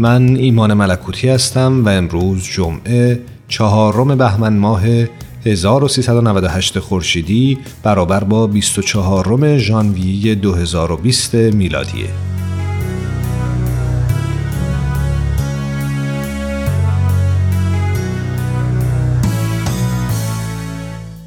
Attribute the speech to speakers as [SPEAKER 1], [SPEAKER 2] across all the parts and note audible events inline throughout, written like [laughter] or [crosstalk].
[SPEAKER 1] من ایمان ملکوتی هستم و امروز جمعه چهارم بهمن ماه 1398 خورشیدی برابر با 24 ژانویه 2020 میلادیه.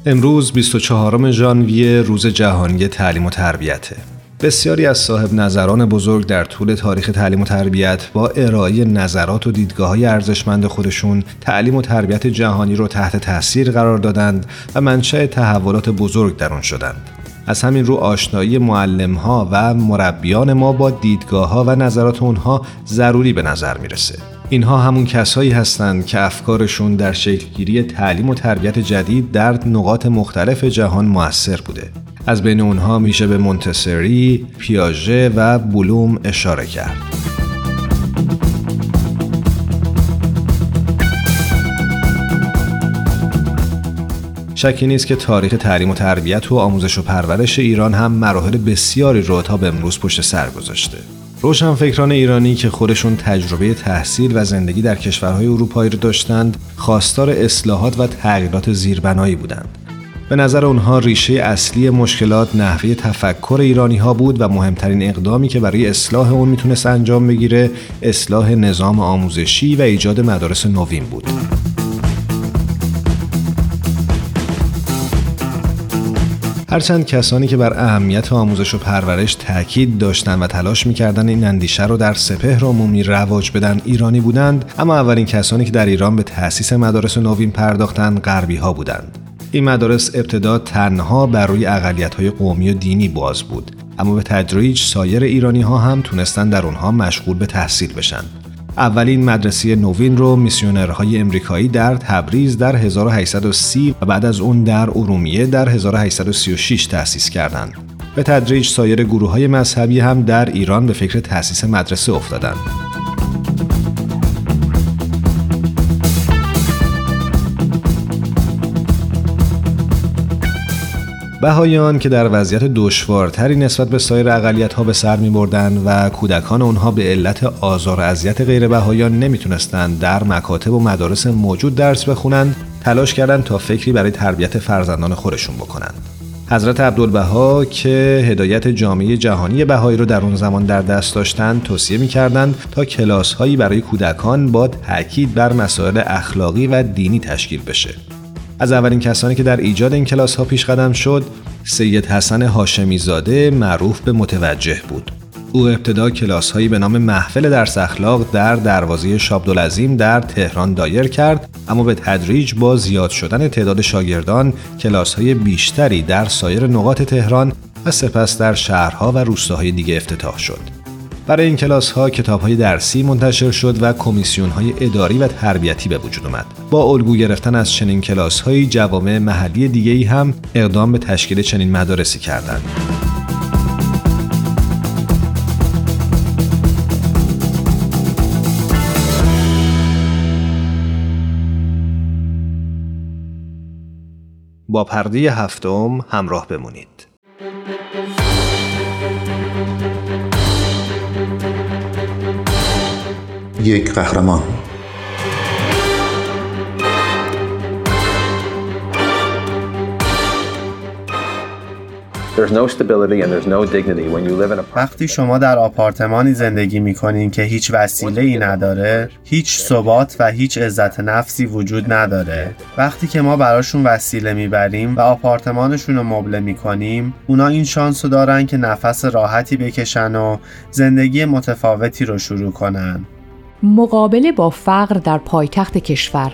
[SPEAKER 1] امروز 24 ژانویه روز جهانی تعلیم و تربیته. بسیاری از صاحب نظران بزرگ در طول تاریخ تعلیم و تربیت با ارائه نظرات و دیدگاه های ارزشمند خودشون تعلیم و تربیت جهانی رو تحت تاثیر قرار دادند و منشأ تحولات بزرگ در آن شدند. از همین رو آشنایی معلم ها و مربیان ما با دیدگاه ها و نظرات اونها ضروری به نظر می‌رسه. اینها همون کسایی هستند که افکارشون در شکلگیری تعلیم و تربیت جدید در نقاط مختلف جهان موثر بوده. از بین اونها میشه به مونتسری، پیاژه و بلوم اشاره کرد. شکی نیست که تاریخ تعلیم و تربیت و آموزش و پرورش ایران هم مراحل بسیاری رو تا به امروز پشت سر گذاشته. روشنفکران ایرانی که خودشون تجربه تحصیل و زندگی در کشورهای اروپایی رو داشتند، خواستار اصلاحات و تغییرات زیربنایی بودند. به نظر اونها ریشه اصلی مشکلات نحوه تفکر ایرانی ها بود و مهمترین اقدامی که برای اصلاح اون می‌تونست انجام بگیره اصلاح نظام آموزشی و ایجاد مدارس نوین بود. هرچند کسانی که بر اهمیت آموزش و پرورش تاکید داشتند و تلاش می‌کردند این اندیشه رو در سپهر عمومی رواج بدن ایرانی بودند اما اولین کسانی که در ایران به تأسیس مدارس نوین پرداختند غربی ها بودند این مدارس ابتدا تنها بر روی اقلیت های قومی و دینی باز بود اما به تدریج سایر ایرانی ها هم تونستن در اونها مشغول به تحصیل بشن اولین مدرسه نوین رو میسیونرهای امریکایی در تبریز در 1830 و بعد از اون در ارومیه در 1836 تأسیس کردند. به تدریج سایر گروه های مذهبی هم در ایران به فکر تأسیس مدرسه افتادند. بهایان که در وضعیت دشوارتری نسبت به سایر اقلیت ها به سر می بردن و کودکان اونها به علت آزار و اذیت غیر بهایان نمی‌تونستند در مکاتب و مدارس موجود درس بخونند تلاش کردند تا فکری برای تربیت فرزندان خودشون بکنند. حضرت عبدالبها که هدایت جامعه جهانی بهایی رو در اون زمان در دست داشتند توصیه می‌کردند تا کلاس هایی برای کودکان با تاکید بر مسائل اخلاقی و دینی تشکیل بشه. از اولین کسانی که در ایجاد این کلاس ها پیش قدم شد سید حسن هاشمی زاده معروف به متوجه بود. او ابتدا کلاس هایی به نام محفل درس اخلاق در دروازه شابدالعظیم در تهران دایر کرد اما به تدریج با زیاد شدن تعداد شاگردان کلاس های بیشتری در سایر نقاط تهران و سپس در شهرها و روستاهای دیگه افتتاح شد. برای این کلاس ها کتاب های درسی منتشر شد و کمیسیون های اداری و تربیتی به وجود آمد. با الگو گرفتن از چنین کلاس های جوامع محلی دیگه ای هم اقدام به تشکیل چنین مدارسی کردند. با پرده هفتم همراه بمونید.
[SPEAKER 2] یک قهرمان. وقتی شما در آپارتمانی زندگی می‌کنین که هیچ وسیله ای نداره هیچ ثبات و هیچ عزت نفسی وجود نداره. وقتی که ما براشون وسیله می‌بریم و آپارتمانشون رو مبله می‌کنیم اونا این شانس رو دارن که نفس راحتی بکشن و زندگی متفاوتی رو شروع کنن.
[SPEAKER 3] مقابله با فقر در پایتخت کشور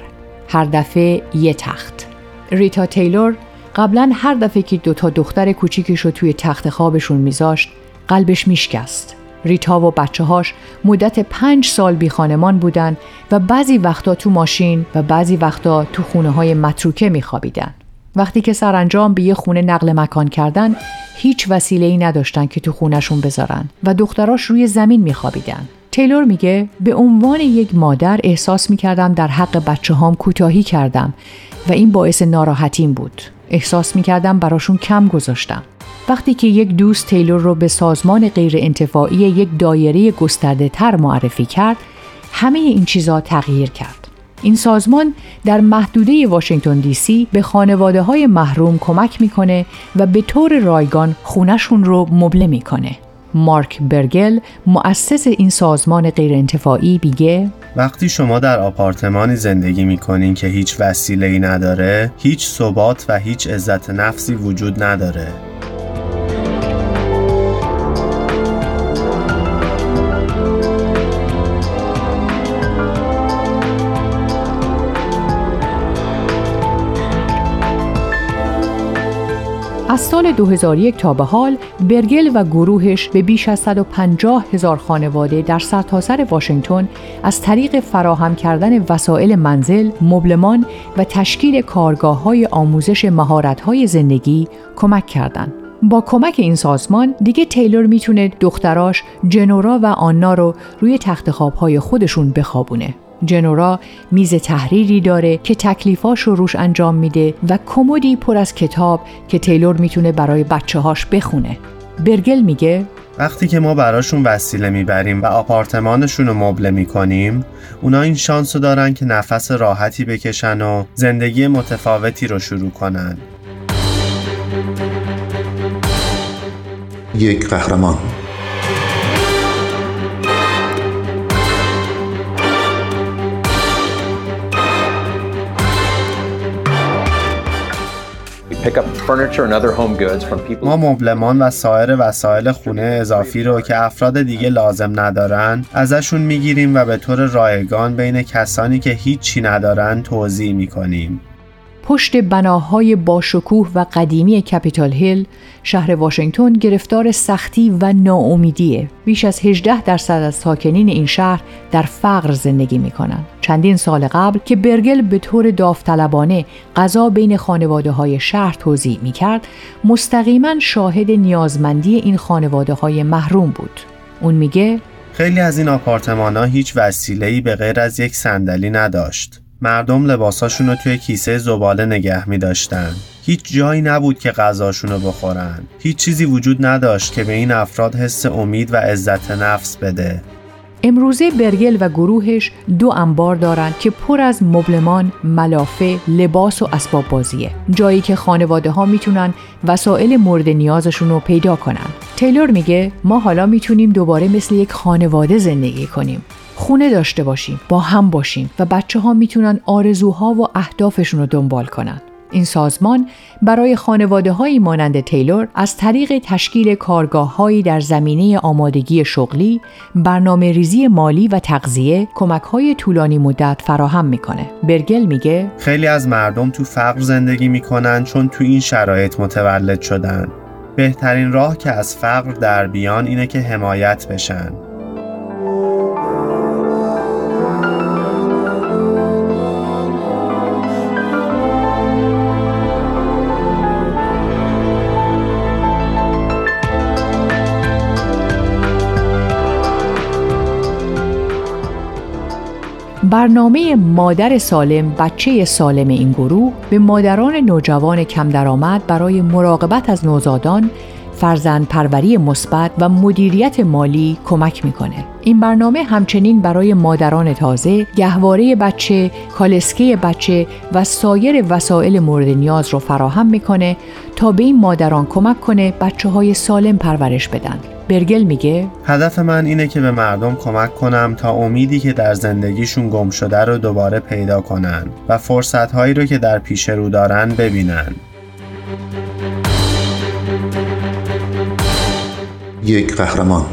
[SPEAKER 3] هر دفعه یه تخت ریتا تیلور قبلا هر دفعه که دوتا دختر کوچیکش رو توی تخت خوابشون میذاشت قلبش میشکست ریتا و بچه هاش مدت پنج سال بی خانمان بودن و بعضی وقتا تو ماشین و بعضی وقتا تو خونه های متروکه میخوابیدن. وقتی که سرانجام به یه خونه نقل مکان کردن هیچ وسیله ای نداشتن که تو خونشون بذارن و دختراش روی زمین میخوابیدن. تیلور میگه به عنوان یک مادر احساس می‌کردم در حق بچه هام کوتاهی کردم و این باعث ناراحتیم بود. احساس می‌کردم براشون کم گذاشتم. وقتی که یک دوست تیلور رو به سازمان غیر انتفاعی یک دایره گسترده تر معرفی کرد، همه این چیزها تغییر کرد. این سازمان در محدوده واشنگتن دی سی به خانواده های محروم کمک می‌کنه و به طور رایگان خونشون رو مبله می‌کنه. مارک برگل مؤسس این سازمان غیرانتفاعی بیگه
[SPEAKER 2] وقتی شما در آپارتمانی زندگی می‌کنین که هیچ وسیله ای نداره هیچ ثبات و هیچ عزت نفسی وجود نداره.
[SPEAKER 3] از سال 2001 تا به حال برگل و گروهش به بیش از 150 هزار خانواده در سرتاسر واشنگتن از طریق فراهم کردن وسایل منزل، مبلمان و تشکیل کارگاه های آموزش مهارت های زندگی کمک کردند. با کمک این سازمان دیگه تیلور می‌تونه دختراش جنورا و آنا رو روی تخت خوابهای خودشون بخوابونه. جنورا میز تحریری داره که تکلیفاش رو روش انجام میده و کمدی پر از کتاب که تیلور می‌تونه برای بچه هاش بخونه. برگل میگه
[SPEAKER 2] وقتی که ما براشون وسیله می‌بریم و آپارتمانشون رو مبله می‌کنیم اونا این شانس رو دارن که نفس راحتی بکشن و زندگی متفاوتی رو شروع کنن
[SPEAKER 4] یک قهرمان
[SPEAKER 2] ما مبلمان و سایر وسایل خونه اضافی رو که افراد دیگه لازم ندارن ازشون می‌گیریم و به طور رایگان بین کسانی که هیچی ندارن توضیح می‌کنیم.
[SPEAKER 3] پشت بناهای باشکوه و قدیمی کپیتال هیل شهر واشنگتن گرفتار سختی و ناامیدیه. بیش از 18 درصد از ساکنین این شهر در فقر زندگی می‌کنن چندین سال قبل که برگل به طور داوطلبانه غذا بین خانواده های شهر توضیح می‌کرد مستقیما شاهد نیازمندی این خانواده های محروم بود. اون میگه
[SPEAKER 2] خیلی از این آپارتمان ها هیچ وسیله‌ای به غیر از یک صندلی نداشت. مردم لباساشون رو توی کیسه زباله نگه می داشتن. هیچ جایی نبود که غذاشون رو بخورن. هیچ چیزی وجود نداشت که به این افراد حس امید و عزت نفس بده.
[SPEAKER 3] امروزه برگل و گروهش دو انبار دارند که پر از مبلمان، ملافه، لباس و اسباب بازیه. جایی که خانواده ها می‌تونن وسایل مورد نیازشون رو پیدا کنن. تیلور میگه ما حالا می‌تونیم دوباره مثل یک خانواده زندگی کنیم. خونه داشته باشیم با هم باشیم و بچه ها می‌تونن آرزوها و اهدافشون رو دنبال کنن این سازمان برای خانواده های مانند تیلور از طریق تشکیل کارگاه هایی در زمینه آمادگی شغلی، برنامه ریزی مالی و تغذیه کمک های طولانی مدت فراهم می‌کنه. برگل میگه
[SPEAKER 2] خیلی از مردم تو فقر زندگی می‌کنن چون تو این شرایط متولد شدن. بهترین راه که از فقر در بیان اینه که حمایت بشن.
[SPEAKER 3] برنامه مادر سالم بچه سالم این گروه به مادران نوجوان کم درآمد برای مراقبت از نوزادان فرزند پروری مثبت و مدیریت مالی کمک می‌کنه. این برنامه همچنین برای مادران تازه، گهواره بچه، کالسکه بچه و سایر وسایل مورد نیاز رو فراهم می‌کنه تا به این مادران کمک کنه بچه های سالم پرورش بدن. برگل میگه
[SPEAKER 2] هدف من اینه که به مردم کمک کنم تا امیدی که در زندگیشون گم شده رو دوباره پیدا کنن و فرصت هایی رو که در پیش رو دارن ببینن.
[SPEAKER 4] یک قهرمان.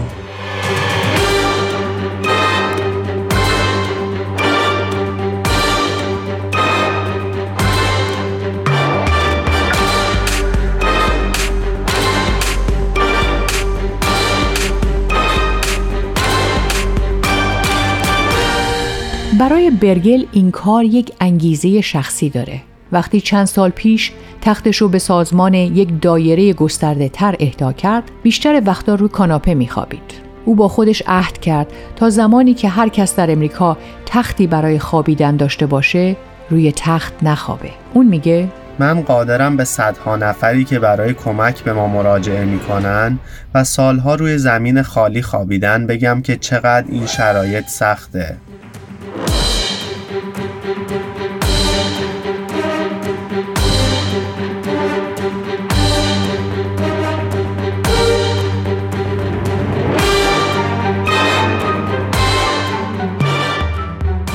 [SPEAKER 3] برای برگل این کار یک انگیزه شخصی داره. وقتی چند سال پیش تختش رو به سازمان یک دایره گسترده تر اهدا کرد، بیشتر وقتا روی کاناپه میخوابید. او با خودش عهد کرد تا زمانی که هر کس در امریکا تختی برای خوابیدن داشته باشه، روی تخت نخوابه. اون میگه
[SPEAKER 2] من قادرم به صدها نفری که برای کمک به ما مراجعه می‌کنن و سالها روی زمین خالی خوابیدن بگم که چقدر این شرایط سخته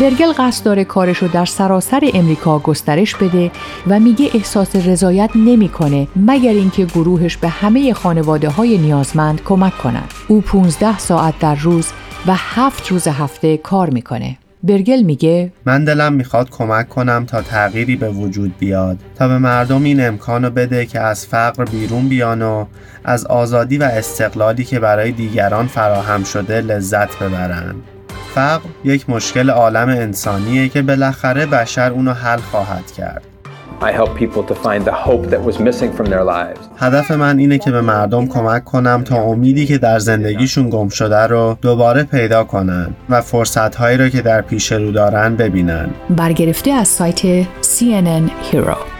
[SPEAKER 3] برگل قصد داره کارشو در سراسر امریکا گسترش بده و میگه احساس رضایت نمی‌کنه مگر اینکه گروهش به همه خانواده های نیازمند کمک کنند. او 15 ساعت در روز و هفت روز هفته کار می‌کنه. برگل میگه
[SPEAKER 2] من دلم می‌خواد کمک کنم تا تغییری به وجود بیاد تا به مردم این امکانو بده که از فقر بیرون بیان و از آزادی و استقلالی که برای دیگران فراهم شده لذت ببرن فقر یک مشکل عالم انسانیه که بالاخره بشر اونو حل خواهد کرد. هدف من اینه که به مردم کمک کنم تا امیدی که در زندگیشون گم شده رو دوباره پیدا کنن و فرصتهایی رو که در پیش رو دارن ببینن.
[SPEAKER 3] برگرفته از سایت CNN Hero.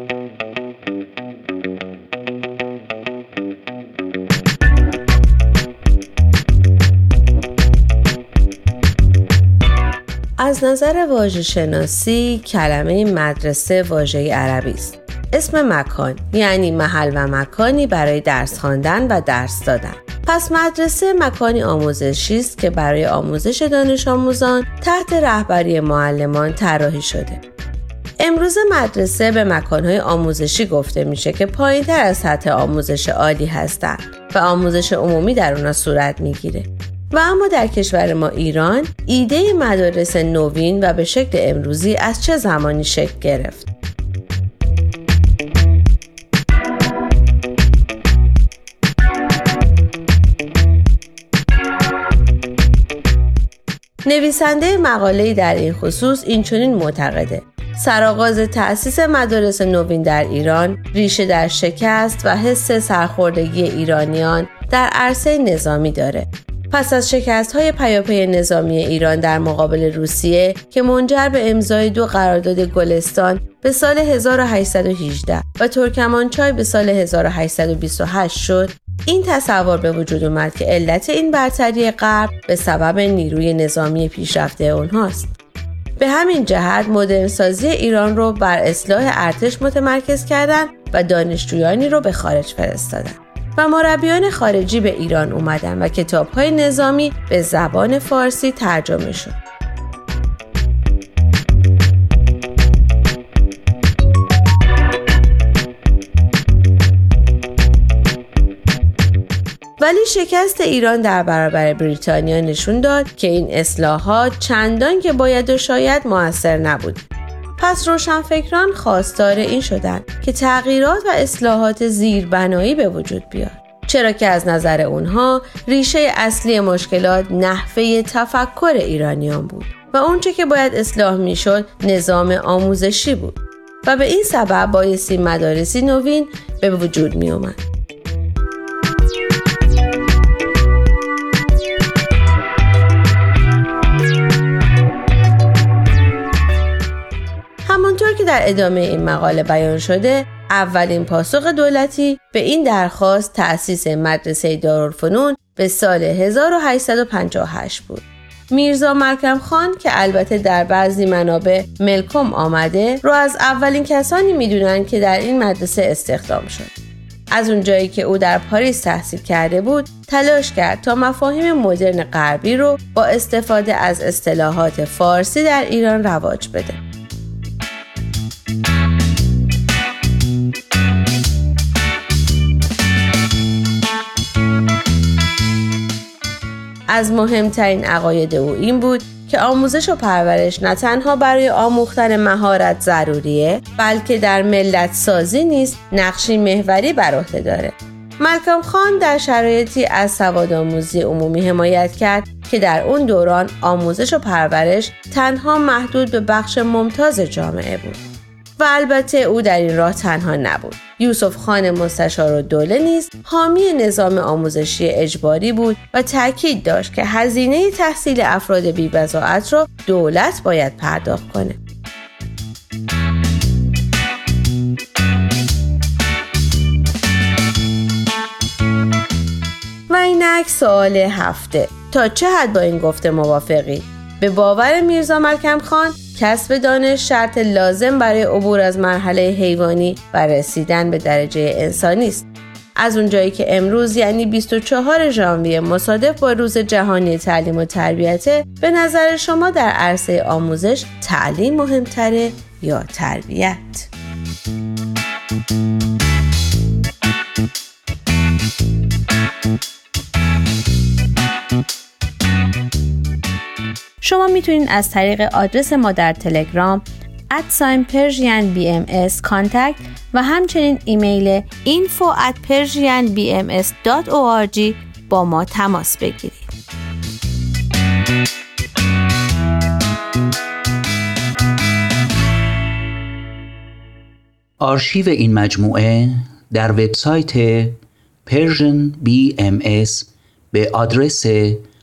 [SPEAKER 5] از نظر واژه شناسی کلمه مدرسه واژه عربی است. اسم مکان یعنی محل و مکانی برای درس خواندن و درس دادن. پس مدرسه مکانی آموزشی است که برای آموزش دانش آموزان تحت رهبری معلمان طراحی شده. امروز مدرسه به مکانهای آموزشی گفته میشه که پایین تر از سطح آموزش عالی هستند و آموزش عمومی در اونا صورت می‌گیره. و اما در کشور ما ایران ایده مدارس نوین و به شکل امروزی از چه زمانی شکل گرفت؟ نویسنده مقاله در این خصوص این چنین معتقده سرآغاز تأسیس مدارس نوین در ایران ریشه در شکست و حس سرخوردگی ایرانیان در عرصه نظامی داره پس از شکست های پیاپی نظامی ایران در مقابل روسیه که منجر به امضای دو قرارداد گلستان به سال 1818 و ترکمانچای به سال 1828 شد این تصور به وجود اومد که علت این برتری غرب به سبب نیروی نظامی پیشرفته اونهاست. به همین جهت مدرنسازی ایران رو بر اصلاح ارتش متمرکز کردند و دانشجویانی رو به خارج فرستادند و مربیان خارجی به ایران اومدن و کتابهای نظامی به زبان فارسی ترجمه شد. ولی شکست ایران در برابر بریتانیا نشون داد که این اصلاحات چندان که باید و شاید موثر نبود. پس روشنفکران خواستار این شدند که تغییرات و اصلاحات زیربنایی به وجود بیاد. چرا که از نظر اونها ریشه اصلی مشکلات نحوه تفکر ایرانیان بود و اونچه که باید اصلاح می‌شد نظام آموزشی بود و به این سبب بایستی مدارسی نوین به وجود می اومد. که در ادامه این مقاله بیان شده اولین پاسخ دولتی به این درخواست تأسیس مدرسه دارالفنون به سال 1858 بود. میرزا ملکم خان که البته در بعضی منابع ملکم آمده رو از اولین کسانی می‌دونن که در این مدرسه استخدام شد. از اونجایی که او در پاریس تحصیل کرده بود تلاش کرد تا مفاهیم مدرن غربی رو با استفاده از اصطلاحات فارسی در ایران رواج بده. از مهمترین عقاید او این بود که آموزش و پرورش نه تنها برای آموختن مهارت ضروریه بلکه در ملت سازی نیست نقشی محوری بر عهده داره. ملکم خان در شرایطی از سواد آموزی عمومی حمایت کرد که در اون دوران آموزش و پرورش تنها محدود به بخش ممتاز جامعه بود. و البته او در این راه تنها نبود. یوسف خان مستشار و دوله نیز حامی نظام آموزشی اجباری بود و تاکید داشت که هزینه تحصیل افراد بیبزاعت را دولت باید پرداخت کنه. و اینک سوال هفته. تا چه حد با این گفته موافقی؟ به باور میرزا ملکم خان؟ کسب دانش شرط لازم برای عبور از مرحله حیوانی و رسیدن به درجه انسانی است از اونجایی که امروز یعنی 24 ژانویه مصادف با روز جهانی تعلیم و تربیته به نظر شما در عرصه آموزش تعلیم مهمتره یا تربیت؟ شما می‌تونید از طریق آدرس ما در تلگرام ادساین پرژین بی ام و همچنین ایمیل info at persianbms.org با ما تماس بگیرید.
[SPEAKER 6] آرشیو این مجموعه در وبسایت Persian BMS به آدرس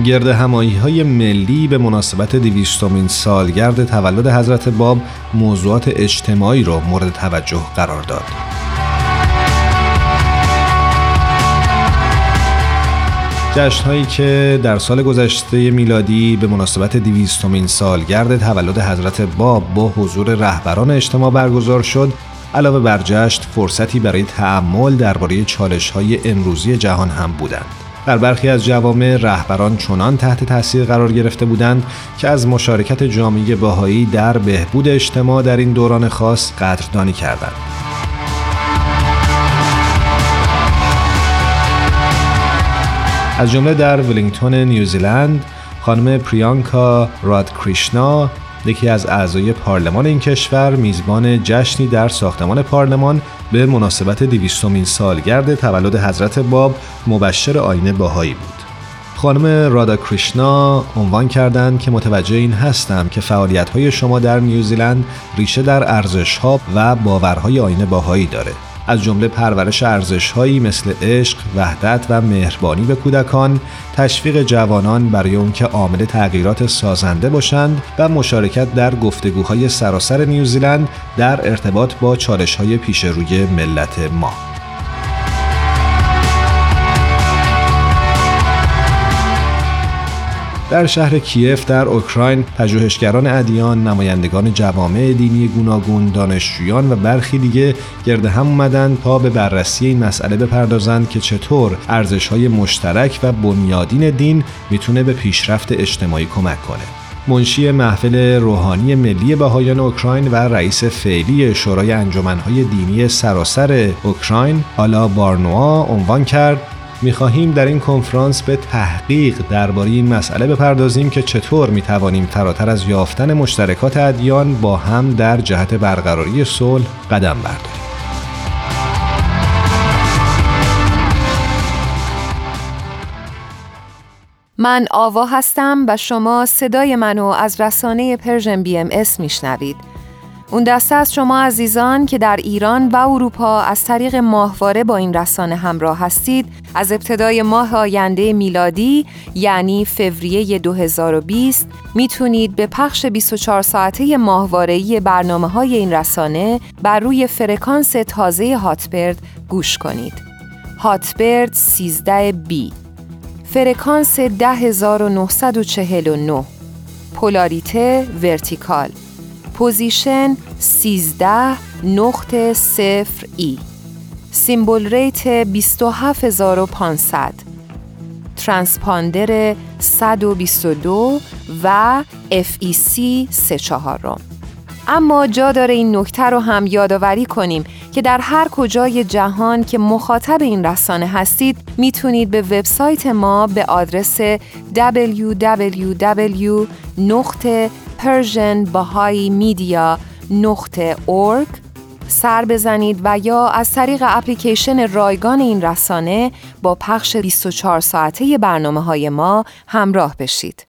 [SPEAKER 1] گرد همایی های ملی به مناسبت دویستمین سالگرد تولد حضرت باب موضوعات اجتماعی را مورد توجه قرار داد. جشن هایی که در سال گذشته میلادی به مناسبت دویستمین سالگرد تولد حضرت باب با حضور رهبران اجتماع برگزار شد علاوه بر جشن فرصتی برای تعمل درباره چالش های امروزی جهان هم بودند. در برخی از جوامع رهبران چنان تحت تاثیر قرار گرفته بودند که از مشارکت جامعه باهایی در بهبود اجتماع در این دوران خاص قدردانی کردند. از جمله در ولینگتون نیوزیلند خانم پریانکا رادکریشنا یکی از اعضای پارلمان این کشور میزبان جشنی در ساختمان پارلمان به مناسبت دویستمین سالگرد تولد حضرت باب مبشر آینه باهایی بود. خانم رادا کریشنا عنوان کردند که متوجه این هستم که فعالیت های شما در نیوزیلند ریشه در ارزش ها و باورهای آینه باهایی داره. از جمله پرورش ارزشهایی مثل عشق، وحدت و مهربانی به کودکان، تشویق جوانان برای اون که عامل تغییرات سازنده باشند و مشارکت در گفتگوهای سراسر نیوزیلند در ارتباط با چالش‌های پیش روی ملت ما. در شهر کیف در اوکراین پژوهشگران ادیان، نمایندگان جوامع دینی گوناگون، دانشجویان و برخی دیگه گرد هم اومدن تا به بررسی این مسئله بپردازند که چطور ارزش‌های مشترک و بنیادین دین می‌تونه به پیشرفت اجتماعی کمک کنه. منشی محفل روحانی ملی بهایان اوکراین و رئیس فعلی شورای انجمنهای دینی سراسر اوکراین آلا بارنوا عنوان کرد می‌خواهیم در این کنفرانس به تحقیق درباره این مسئله بپردازیم که چطور می‌توانیم فراتر از یافتن مشترکات ادیان با هم در جهت برقراری صلح قدم برداریم.
[SPEAKER 7] من آوا هستم و شما صدای منو از رسانه Persian BMS میشنوید. اون دسته از شما عزیزان که در ایران و اروپا از طریق ماهواره با این رسانه همراه هستید از ابتدای ماه آینده میلادی یعنی فوریه 2020 می‌تونید به پخش 24 ساعته ماهواره‌ای برنامه های این رسانه بر روی فرکانس تازه Hotbird گوش کنید. Hotbird 13B. فرکانس 10949 پولاریته vertical. position 13 نقطه صفر E. symbol rate 27500 ترانسپاندر 122 و FEC 34 اما جا داره این نکته رو هم یادآوری کنیم که در هر کجای جهان که مخاطب این رسانه هستید می‌تونید به وبسایت ما به آدرس www.persianbahaimedia.org سر بزنید و یا از طریق اپلیکیشن رایگان این رسانه با پخش 24 ساعته برنامه های ما همراه بشید.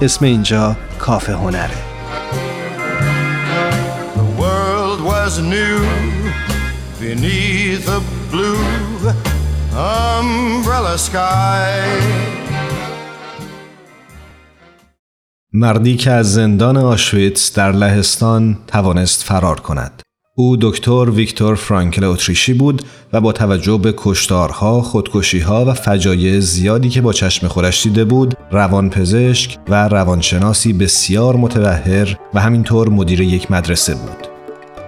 [SPEAKER 1] اسم اینجا کافه هنره. مردی که از زندان آشویتس در لهستان توانست فرار کند. او دکتر ویکتور فرانکل اتریشی بود و با توجه به کشتارها، خودکشیها و فجایع زیادی که با چشم خورش دیده بود، روانپزشک و روانشناسی بسیار متبهر و همینطور مدیر یک مدرسه بود.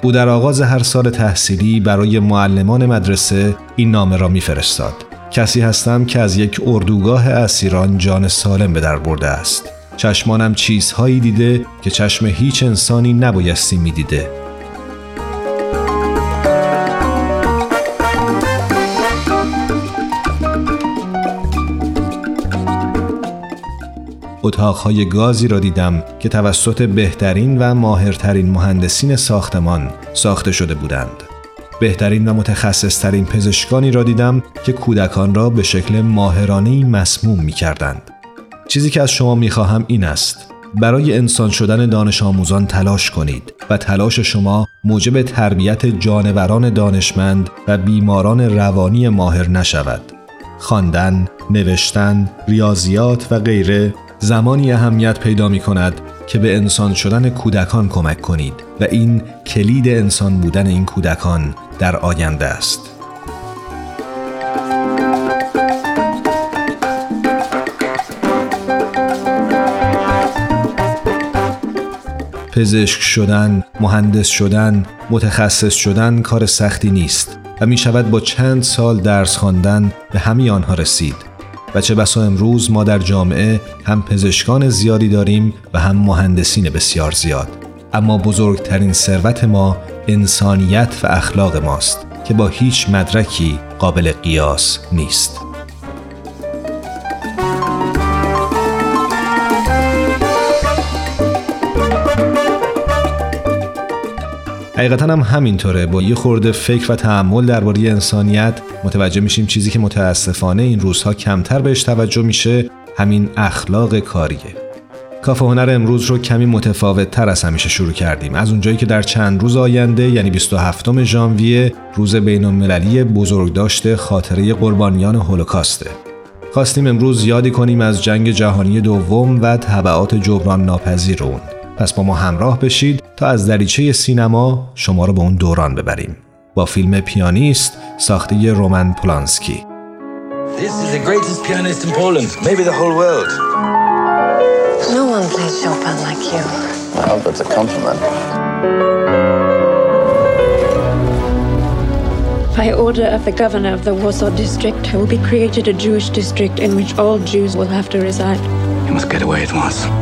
[SPEAKER 1] او در آغاز هر سال تحصیلی برای معلمان مدرسه این نامه را میفرستاد. کسی هستم که از یک اردوگاه اسیران جان سالم به در برده است. چشمانم چیزهایی دیده که چشم هیچ انسانی نبایستی می‌دیده اتاقهای گازی را دیدم که توسط بهترین و ماهرترین مهندسین ساختمان ساخته شده بودند. بهترین و متخصصترین پزشکانی را دیدم که کودکان را به شکل ماهرانه مسموم می کردند. چیزی که از شما می خواهم این است. برای انسان شدن دانش آموزان تلاش کنید و تلاش شما موجب تربیت جانوران دانشمند و بیماران روانی ماهر نشود. خواندن، نوشتن، ریاضیات و غیره زمانی اهمیت پیدا می کند که به انسان شدن کودکان کمک کنید و این کلید انسان بودن این کودکان در آینده است. پزشک شدن، مهندس شدن، متخصص شدن کار سختی نیست و می شود با چند سال درس خواندن به همه آنها رسید. و چه بسا امروز ما در جامعه هم پزشکان زیادی داریم و هم مهندسین بسیار زیاد. اما بزرگترین ثروت ما انسانیت و اخلاق ماست که با هیچ مدرکی قابل قیاس نیست. حقیقتا هم همینطوره. با یه خورده فکر و تحمل درباره انسانیت متوجه میشیم چیزی که متاسفانه این روزها کمتر بهش توجه میشه همین اخلاق کاریه. کافه هنر امروز رو کمی متفاوت تر از همیشه شروع کردیم. از اونجایی که در چند روز آینده یعنی 27 ژانویه روز بین المللی بزرگداشت خاطره قربانیان هولوکاسته. خواستیم امروز یادی کنیم از جنگ جهانی دوم و تبعات جبران ناپذیر اون. پس با ما همراه بشید تا از دریچه سینما شما رو به اون دوران ببریم با فیلم پیانیست ساخته رومن پولانسکی
[SPEAKER 8] This is the greatest pianist in Poland, maybe the whole world.
[SPEAKER 9] No one plays Chopin like you.
[SPEAKER 10] Well, that's a compliment.
[SPEAKER 9] By order of the governor of the Warsaw district, there will be created a Jewish district in which all Jews will have to reside.
[SPEAKER 8] You must get away at once.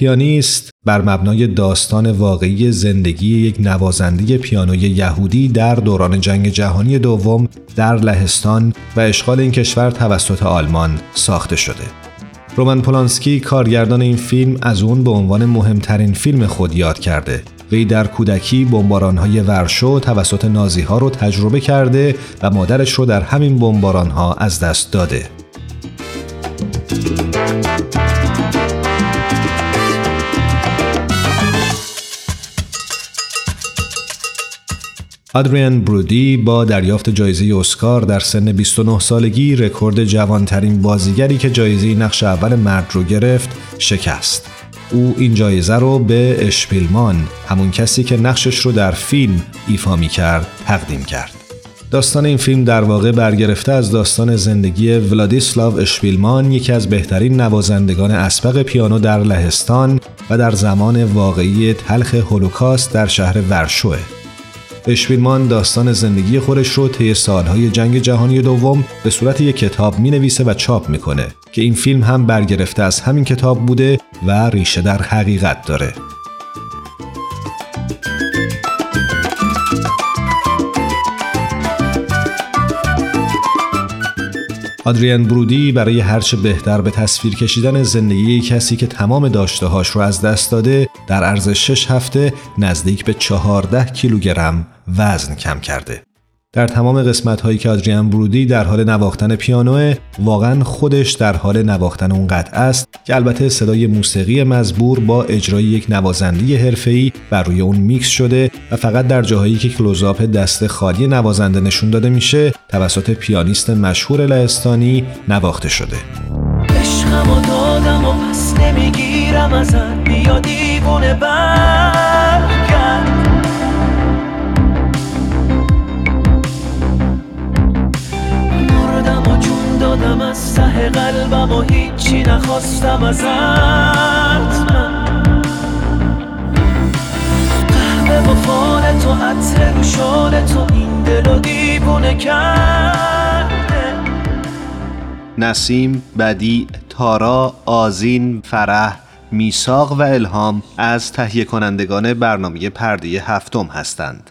[SPEAKER 1] پیانیست بر مبنای داستان واقعی زندگی یک نوازنده پیانوی یهودی در دوران جنگ جهانی دوم در لهستان و اشغال این کشور توسط آلمان ساخته شده. رومن پولانسکی کارگردان این فیلم از اون به عنوان مهمترین فیلم خود یاد کرده. وی در کودکی بمبارانهای ورشو توسط نازی ها رو تجربه کرده و مادرش رو در همین بمبارانها از دست داده. آدریان برودی با دریافت جایزه اسکار در سن 29 سالگی رکورد جوانترین بازیگری که جایزه نقش اول مرد رو گرفت شکست. او این جایزه رو به اشپیلمان همون کسی که نقشش رو در فیلم ایفا می کرد تقدیم کرد. داستان این فیلم در واقع برگرفته از داستان زندگی ولادیسلاو اشپیلمان یکی از بهترین نوازندگان اسبق پیانو در لهستان و در زمان واقعی تلخ هولوکاست در شهر ورشوه اشپیلمان داستان زندگی خودش رو طی سالهای جنگ جهانی دوم به صورت یک کتاب می نویسه و چاپ می‌کنه که این فیلم هم برگرفته از همین کتاب بوده و ریشه در حقیقت داره. آدریان برودی برای هرچه بهتر به تصویر کشیدن زندگی کسی که تمام داشتههاش رو از دست داده در عرض شش هفته نزدیک به 14 کیلوگرم وزن کم کرده. در تمام قسمت هایی که آدریان برودی در حال نواختن پیانو واقعا خودش در حال نواختن اون قطعه است که البته صدای موسیقی مزبور با اجرای یک نوازنده حرفه‌ای بر روی اون میکس شده و فقط در جاهایی که کلوزآپ دست خالی نوازنده نشون داده میشه توسط پیانیست مشهور لهستانی نواخته شده. عشقمو دادم و پس نمی‌گیرم ازت بیا دیوونه دادم از ته قلبم و هیچی نخواستم ازت قهوه و فال تو عطر رو تو این دل و دیوونه کرده نسیم بدی تارا، آزین، فرح، میساق و الهام از تهیه کنندگان برنامه پرده هفتم هستند.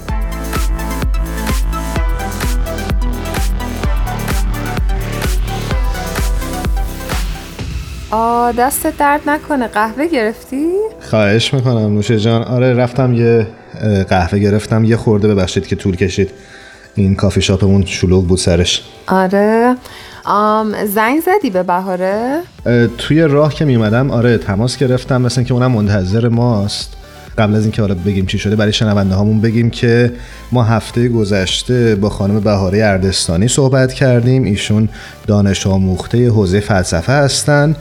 [SPEAKER 7] آ دست درد نکنه. قهوه گرفتی؟
[SPEAKER 1] خواهش می‌کنم نوشه جان. آره رفتم یه قهوه گرفتم. یه خورده ببخشید که طول کشید. این کافی شاپمون شلوغ بود سرش.
[SPEAKER 7] آره. آم زنگ زدی به بهاره؟
[SPEAKER 1] توی راه که میمدم آره تماس گرفتم. مثل که اونم منتظر ماست. قبل از اینکه حالا بگیم چی شده برای شنونده هامون بگیم که ما هفته گذشته با خانم بهاره اردستانی صحبت کردیم. ایشون دانش آموخته حوزه فلسفه هستن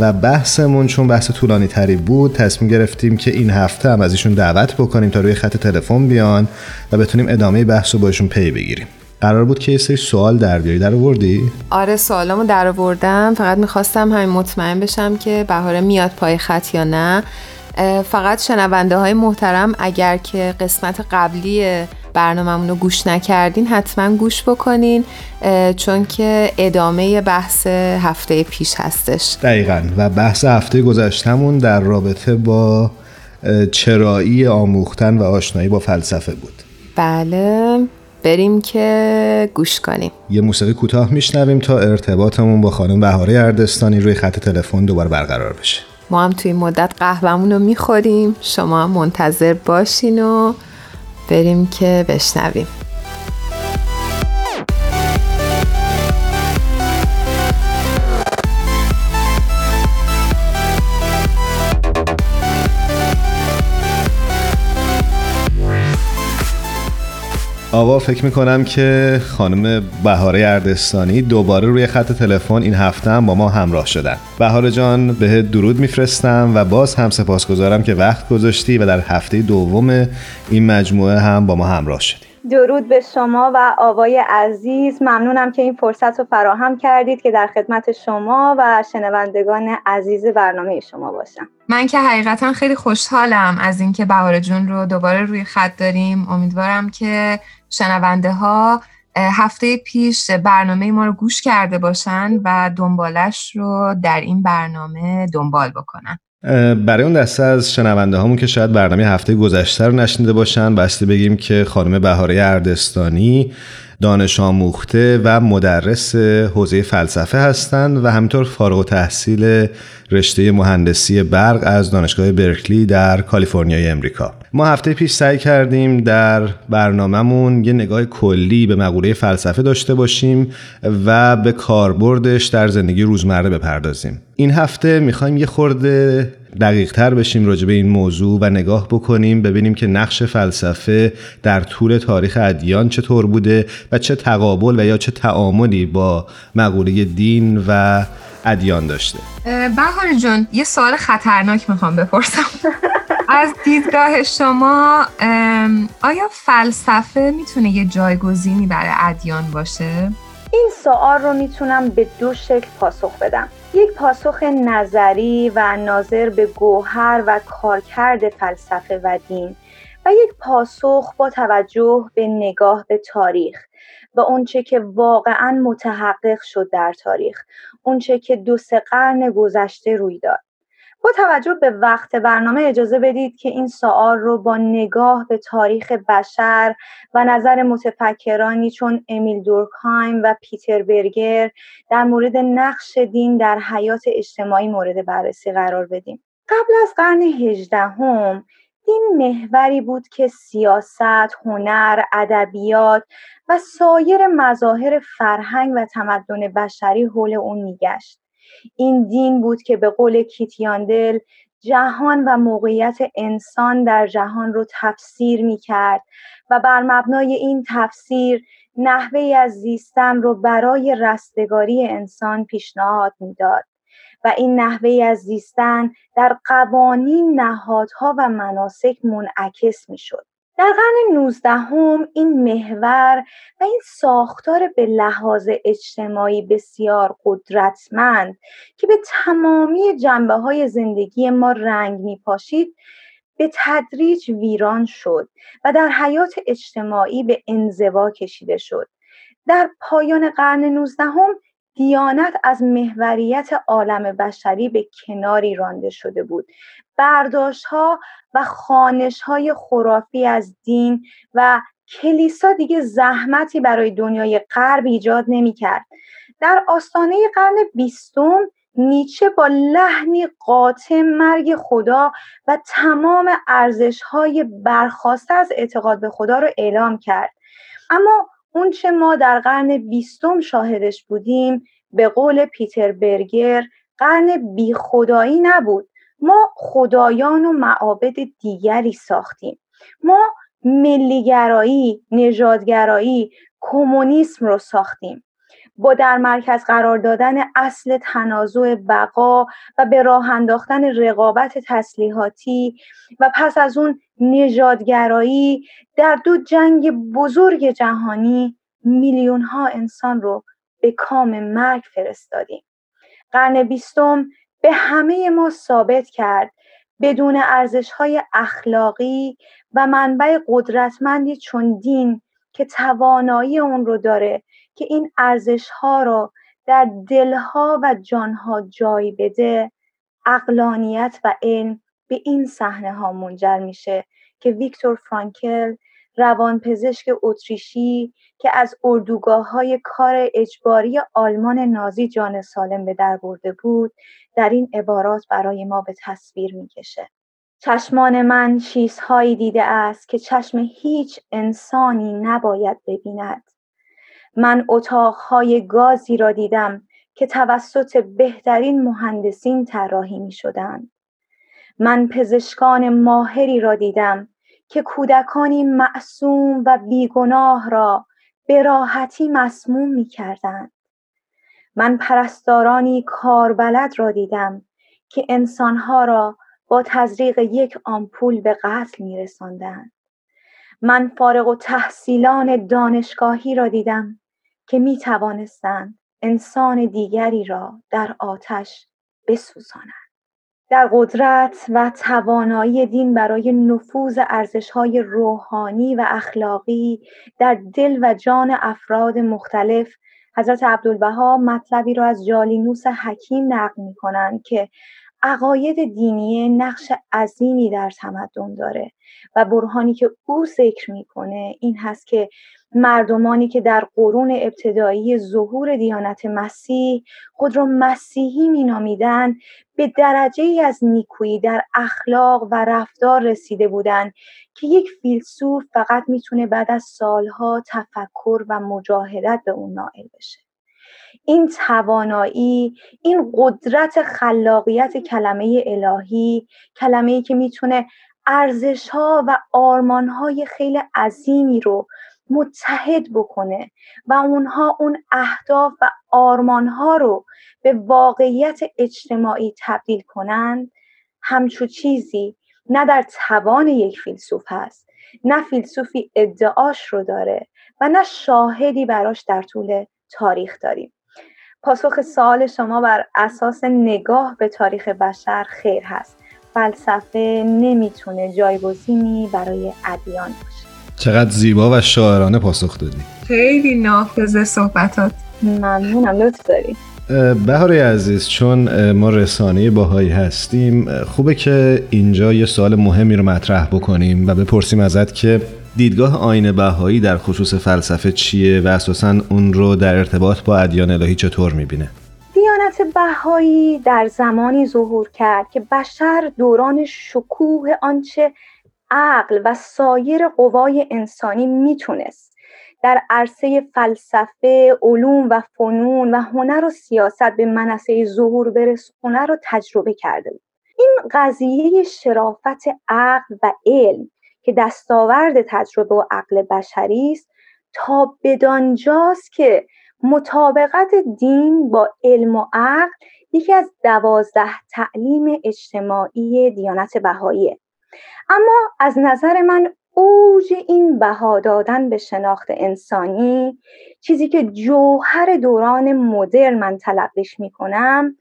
[SPEAKER 1] و بحثمون چون بحث طولانی تری بود تصمیم گرفتیم که این هفته هم از ایشون دعوت بکنیم تا روی خط تلفن بیان و بتونیم ادامه بحث رو با ایشون پی بگیریم. قرار بود که یه سوال در بیاری در آوردی؟
[SPEAKER 7] آره سوالامو در آوردم. فقط می‌خواستم همین مطمئن بشم که بهاره میاد پای خط یا نه. فقط شنونده های محترم اگر که قسمت قبلی برنامهمون رو گوش نکردین حتما گوش بکنین چون که ادامه بحث هفته پیش هستش.
[SPEAKER 1] دقیقا. و بحث هفته گذشتمون در رابطه با چرایی آموختن و آشنایی با فلسفه بود.
[SPEAKER 7] بله. بریم که گوش کنیم.
[SPEAKER 1] یه موسیقی کوتاه میشنویم تا ارتباطمون با خانم بهاره اردستانی روی خط تلفن دوباره برقرار بشه.
[SPEAKER 7] ما هم توی مدت قهوهمون رو می‌خوریم. شما هم منتظر باشین و بریم که بشنویم.
[SPEAKER 1] آوا فکر می‌کنم که خانم بهاره اردستانی دوباره روی خط تلفن این هفته هم با ما همراه شدن. بهاره جان به درود میفرستم و باز هم سپاسگزارم که وقت گذاشتی و در هفته دوم این مجموعه هم با ما همراه شدی.
[SPEAKER 11] درود به شما و آوای عزیز. ممنونم که این فرصت رو فراهم کردید که در خدمت شما و شنوندگان عزیز برنامه شما باشم.
[SPEAKER 7] من که حقیقتا خیلی خوشحالم از اینکه بهار جون رو دوباره روی خط داریم. امیدوارم که شنونده ها هفته پیش برنامه ما رو گوش کرده باشن و دنبالش رو در این برنامه دنبال بکنن.
[SPEAKER 1] برای اون دسته از شنونده هامون که شاید برنامه هفته گذشته رو نشنیده باشن بسته بگیم که خانم بهاره اردستانی دانش آموخته و مدرس حوزه فلسفه هستند و همینطور فارغ تحصیل رشته مهندسی برق از دانشگاه برکلی در کالیفرنیای امریکا. ما هفته پیش سعی کردیم در برنامهمون یه نگاه کلی به مقوله فلسفه داشته باشیم و به کاربردش در زندگی روزمره بپردازیم. این هفته می‌خوایم یه خورده دقیق تر بشیم راجع به این موضوع و نگاه بکنیم ببینیم که نقش فلسفه در طول تاریخ ادیان چطور بوده و چه تقابل و یا چه تعاملی با مقوله دین و ادیان داشته.
[SPEAKER 7] بهار جون یه سوال خطرناک می‌خوام بپرسم. [laughs] از دیدگاه شما آیا فلسفه می‌تونه یه جایگزینی برای ادیان باشه؟
[SPEAKER 11] این سوال رو می‌تونم به دو شکل پاسخ بدم. یک پاسخ نظری و ناظر به گوهر و کارکرد فلسفه و دین و یک پاسخ با توجه به نگاه به تاریخ و اونچه که واقعا متحقق شد در تاریخ اونچه که دو سه قرن گذشته روی داد. با توجه به وقت برنامه اجازه بدید که این سوال رو با نگاه به تاریخ بشر و نظر متفکرانی چون امیل دورکهایم و پیتر برگر در مورد نقش دین در حیات اجتماعی مورد بررسی قرار بدیم قبل از قرن هجدهم این محوری بود که سیاست، هنر، ادبیات و سایر مظاهر فرهنگ و تمدن بشری حول اون میگشت. این دین بود که به قول کیتیاندل جهان و موقعیت انسان در جهان رو تفسیر می کرد و بر مبنای این تفسیر نحوه از زیستن رو برای رستگاری انسان پیشنهاد می‌داد و این نحوه از زیستن در قوانین نهادها و مناسک منعکس می شد. در قرن نوزدهم این محور و این ساختار به لحاظ اجتماعی بسیار قدرتمند که به تمامی جنبه های زندگی ما رنگ می پاشید به تدریج ویران شد و در حیات اجتماعی به انزوا کشیده شد. در پایان قرن نوزدهم دیانت از محوریت عالم بشری به کناری رانده شده بود برداشت ها و خانش های خرافی از دین و کلیسا دیگه زحمتی برای دنیای غرب ایجاد نمی کرد. در آستانه قرن بیستم نیچه با لحنی قاطع مرگ خدا و تمام ارزش های برخواسته از اعتقاد به خدا رو اعلام کرد اما اون چه ما در قرن بیستم شاهدش بودیم به قول پیتر برگر قرن بی خدایی نبود ما خدایان و معابد دیگری ساختیم. ما ملیگرایی، نژادگرایی، کمونیسم رو ساختیم. با در مرکز قرار دادن اصل تنازع بقا و به راه انداختن رقابت تسلیحاتی و پس از اون نژادگرایی در دو جنگ بزرگ جهانی میلیون ها انسان رو به کام مرگ فرستادیم. قرن بیستم به همه ما ثابت کرد بدون ارزش های اخلاقی و منبع قدرتمندی چون دین که توانایی اون رو داره که این ارزش ها رو در دلها و جانها جای بده اقلانیت و علم به این صحنه ها منجر میشه که ویکتور فرانکل روانپزشک اتریشی که از اردوگاه های کار اجباری آلمان نازی جان سالم به در برده بود در این عبارات برای ما به تصویر می‌کشه چشمان من چیزهایی دیده است که چشم هیچ انسانی نباید ببیند من اتاقهای گازی را دیدم که توسط بهترین مهندسین طراحی می شدند. من پزشکان ماهری را دیدم که کودکانی معصوم و بیگناه را به راحتی مسموم می کردند. من پرستارانی کاربلد را دیدم که انسانها را با تزریق یک آمپول به قتل می رساندند. من فارغ و تحصیلان دانشگاهی را دیدم که می توانستند انسان دیگری را در آتش بسوزانند. در قدرت و توانایی دین برای نفوذ ارزش‌های روحانی و اخلاقی در دل و جان افراد مختلف حضرت عبدالبها مطلبی را از جالینوس حکیم نقل می کنند که عقاید دینی نقش عظیمی در تمدن داره و برهانی که او ذکر می‌کنه این هست که مردمانی که در قرون ابتدایی ظهور دیانت مسیح خود را مسیحی مینامیدند به درجه ای از نیکویی در اخلاق و رفتار رسیده بودند که یک فیلسوف فقط می‌تونه بعد از سالها تفکر و مجاهدت به اون نائل بشه. این توانایی این قدرت خلاقیت کلمه الهی کلمه که می‌تونه ارزش ها و آرمان های خیلی عظیمی رو متحد بکنه و اونها اون اهداف و آرمان ها رو به واقعیت اجتماعی تبدیل کنند همچو چیزی نه در توان یک فیلسوف هست نه فیلسوفی ادعاش رو داره و نه شاهدی براش در طول تاریخ داریم. پاسخ سوال شما بر اساس نگاه به تاریخ بشر خیر هست. فلسفه نمی‌تونه جایگزینی برای ادیان باشه.
[SPEAKER 1] چقدر زیبا و شاعرانه پاسخ دادی.
[SPEAKER 7] خیلی نافذ صحبتات.
[SPEAKER 11] ممنونم لطف داری
[SPEAKER 1] بهاری عزیز چون ما رسانه باهایی هستیم خوبه که اینجا یه سوال مهمی رو مطرح بکنیم و بپرسیم ازت که دیدگاه آین بهایی در خصوص فلسفه چیه و اساسا اون رو در ارتباط با ادیان الهی چطور می‌بینه؟
[SPEAKER 11] دیانت بهایی در زمانی ظهور کرد که بشر دوران شکوه آنچه عقل و سایر قوای انسانی می‌تونست در عرصه فلسفه، علوم و فنون و هنر و سیاست به منصه ظهور برسونه رو تجربه کرده بود. این قضیه شرافت عقل و علم که دستاورد تجربه و عقل بشری است تا بدانجاست که مطابقت دین با علم و عقل یکی از دوازده تعلیم اجتماعی دیانت بهاییه. اما از نظر من اوج این بها دادن به شناخت انسانی چیزی که جوهر دوران مدرن من تلقیش می‌کنم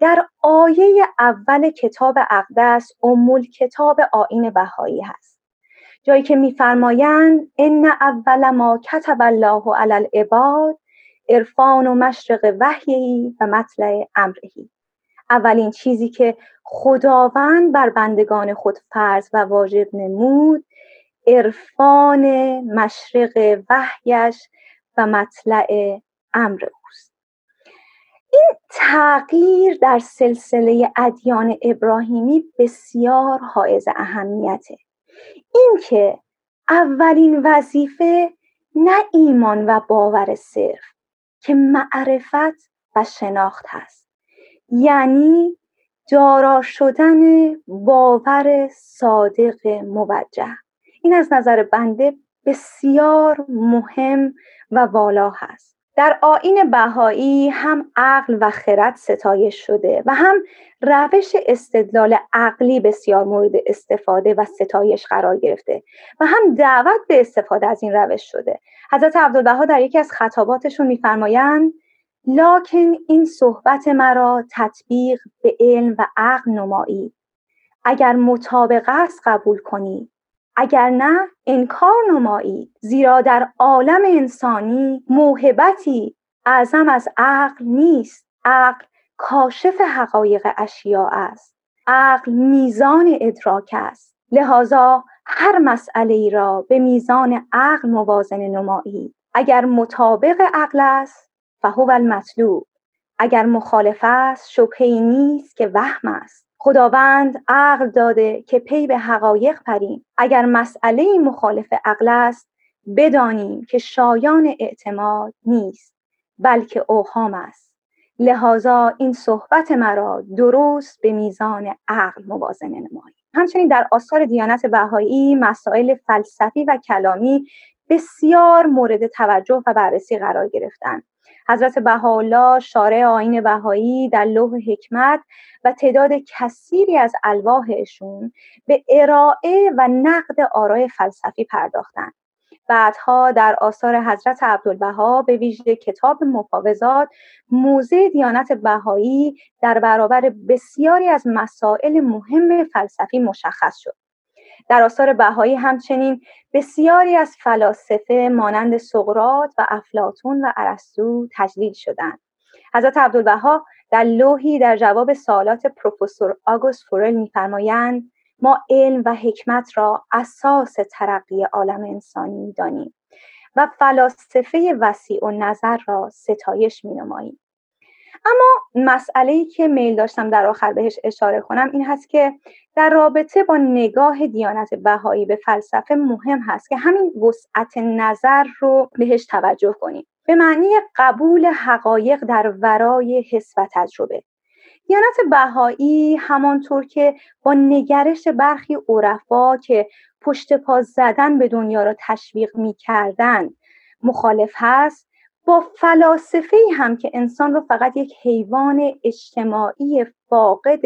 [SPEAKER 11] در آیه اول کتاب اقدس امول کتاب آین بهایی هست. جایی که میفرمایند ان اول ما کتب الله علی العباد عرفان و مشرق وحیی و مطلع امرهی اولین چیزی که خداوند بر بندگان خود فرض و واجب نمود عرفان مشرق وحیش و مطلع امر اوست. این تغییر در سلسله ادیان ابراهیمی بسیار حائز اهمیته. اینکه اولین وظیفه نه ایمان و باور صرف که معرفت و شناخت هست. یعنی دارا شدن باور صادق موجه. این از نظر بنده بسیار مهم و والا هست. در آین بهایی هم عقل و خرد ستایش شده و هم روش استدلال عقلی بسیار مورد استفاده و ستایش قرار گرفته و هم دعوت به استفاده از این روش شده. حضرت عبدالبها در یکی از خطاباتشون میفرمایند لاکن این صحبت مرا تطبیق به علم و عقل نمایی. اگر مطابق است قبول کنی. اگر نه انکار نمایی. زیرا در عالم انسانی موهبتی اعظم از عقل نیست. عقل کاشف حقایق اشیاء است. عقل میزان ادراک است. لذا هر مسئله ای را به میزان عقل موازنه نمایی. اگر مطابق عقل است فهو المطلوب. اگر مخالف است شبهی نیست که وهم است. خداوند عقل داده که پی به حقایق پریم. اگر مسئله مخالف عقل است بدانیم که شایان اعتماد نیست بلکه اوهام است. لذا این صحبت مرا درست به میزان عقل موازنه نماییم همچنین در آثار دیانت بهایی مسائل فلسفی و کلامی بسیار مورد توجه و بررسی قرار گرفتند. حضرت بهاءالله شارع آین بهایی در لوح حکمت و تعداد کثیری از الواحشون به ارائه و نقد آرای فلسفی پرداختند بعدها در آثار حضرت عبدالبها به ویژه کتاب مفاوضات موزه دیانت بهایی در برابر بسیاری از مسائل مهم فلسفی مشخص شد. در آثار بهایی همچنین بسیاری از فلاسفه مانند سقرات و افلاتون و ارسطو تجلیل شدند. حضرت عبدالبها در لوحی در جواب سوالات پروفسور آگوست فورل میفرمایند ما علم و حکمت را اساس ترقی عالم انسانی می‌دانیم و فلاسفه وسیع و نظر را ستایش مینماییم. اما مسئله ای که میل داشتم در آخر بهش اشاره کنم این هست که در رابطه با نگاه دیانت بهایی به فلسفه مهم هست که همین وسعت نظر رو بهش توجه کنیم. به معنی قبول حقایق در ورای حس و تجربه. دیانت بهایی همانطور که با نگرش برخی عرفا که پشت پا زدن به دنیا را تشویق می کردن مخالف هست با فلاسفه هم که انسان رو فقط یک حیوان اجتماعی فاقد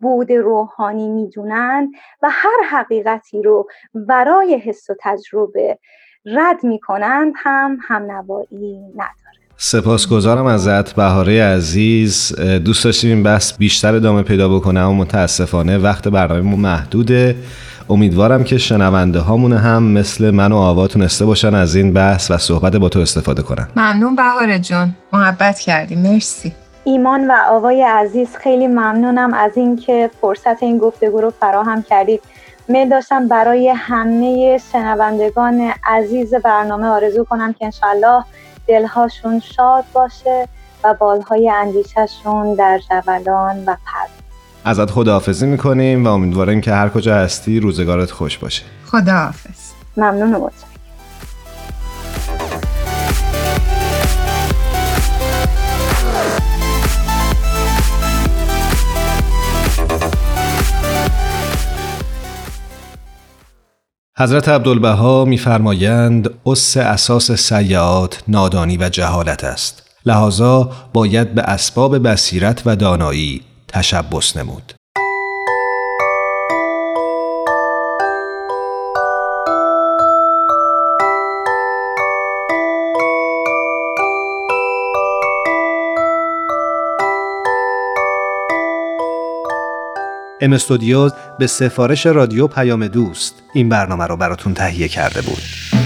[SPEAKER 11] بود روحانی می‌دونند و هر حقیقتی رو ورای حس و تجربه رد می‌کنند هم هم نوایی نداره.
[SPEAKER 1] سپاسگزارم ازت بهاره عزیز. دوست داشتیم این بحث بیشتر ادامه پیدا بکنه اما متاسفانه وقت برنامه محدوده. امیدوارم که شنونده هامون هم مثل من و آوا تونسته باشن از این بحث و صحبت با تو استفاده کنن.
[SPEAKER 7] ممنون بهاره جون. محبت کردی. مرسی.
[SPEAKER 11] ایمان و آوای عزیز خیلی ممنونم از اینکه فرصت این گفتگو رو فراهم کردید. میل داشتم برای همه شنوندگان عزیز برنامه آرزو کنم که انشالله دلهاشون شاد باشه و بالهای اندیشهشون در جولان و پرد
[SPEAKER 1] ازت خداحافظی می‌کنیم و امیدواریم که هر کجا هستی روزگارت خوش باشه.
[SPEAKER 7] خداحافظ.
[SPEAKER 11] ممنون و
[SPEAKER 1] حضرت عبدالبها میفرمایند اس اساس سیعات نادانی و جهالت است. لحاظا باید به اسباب بصیرت و دانایی تشبس نمود. ام استودیوز به سفارش رادیو پیام دوست این برنامه رو براتون تهیه کرده بود.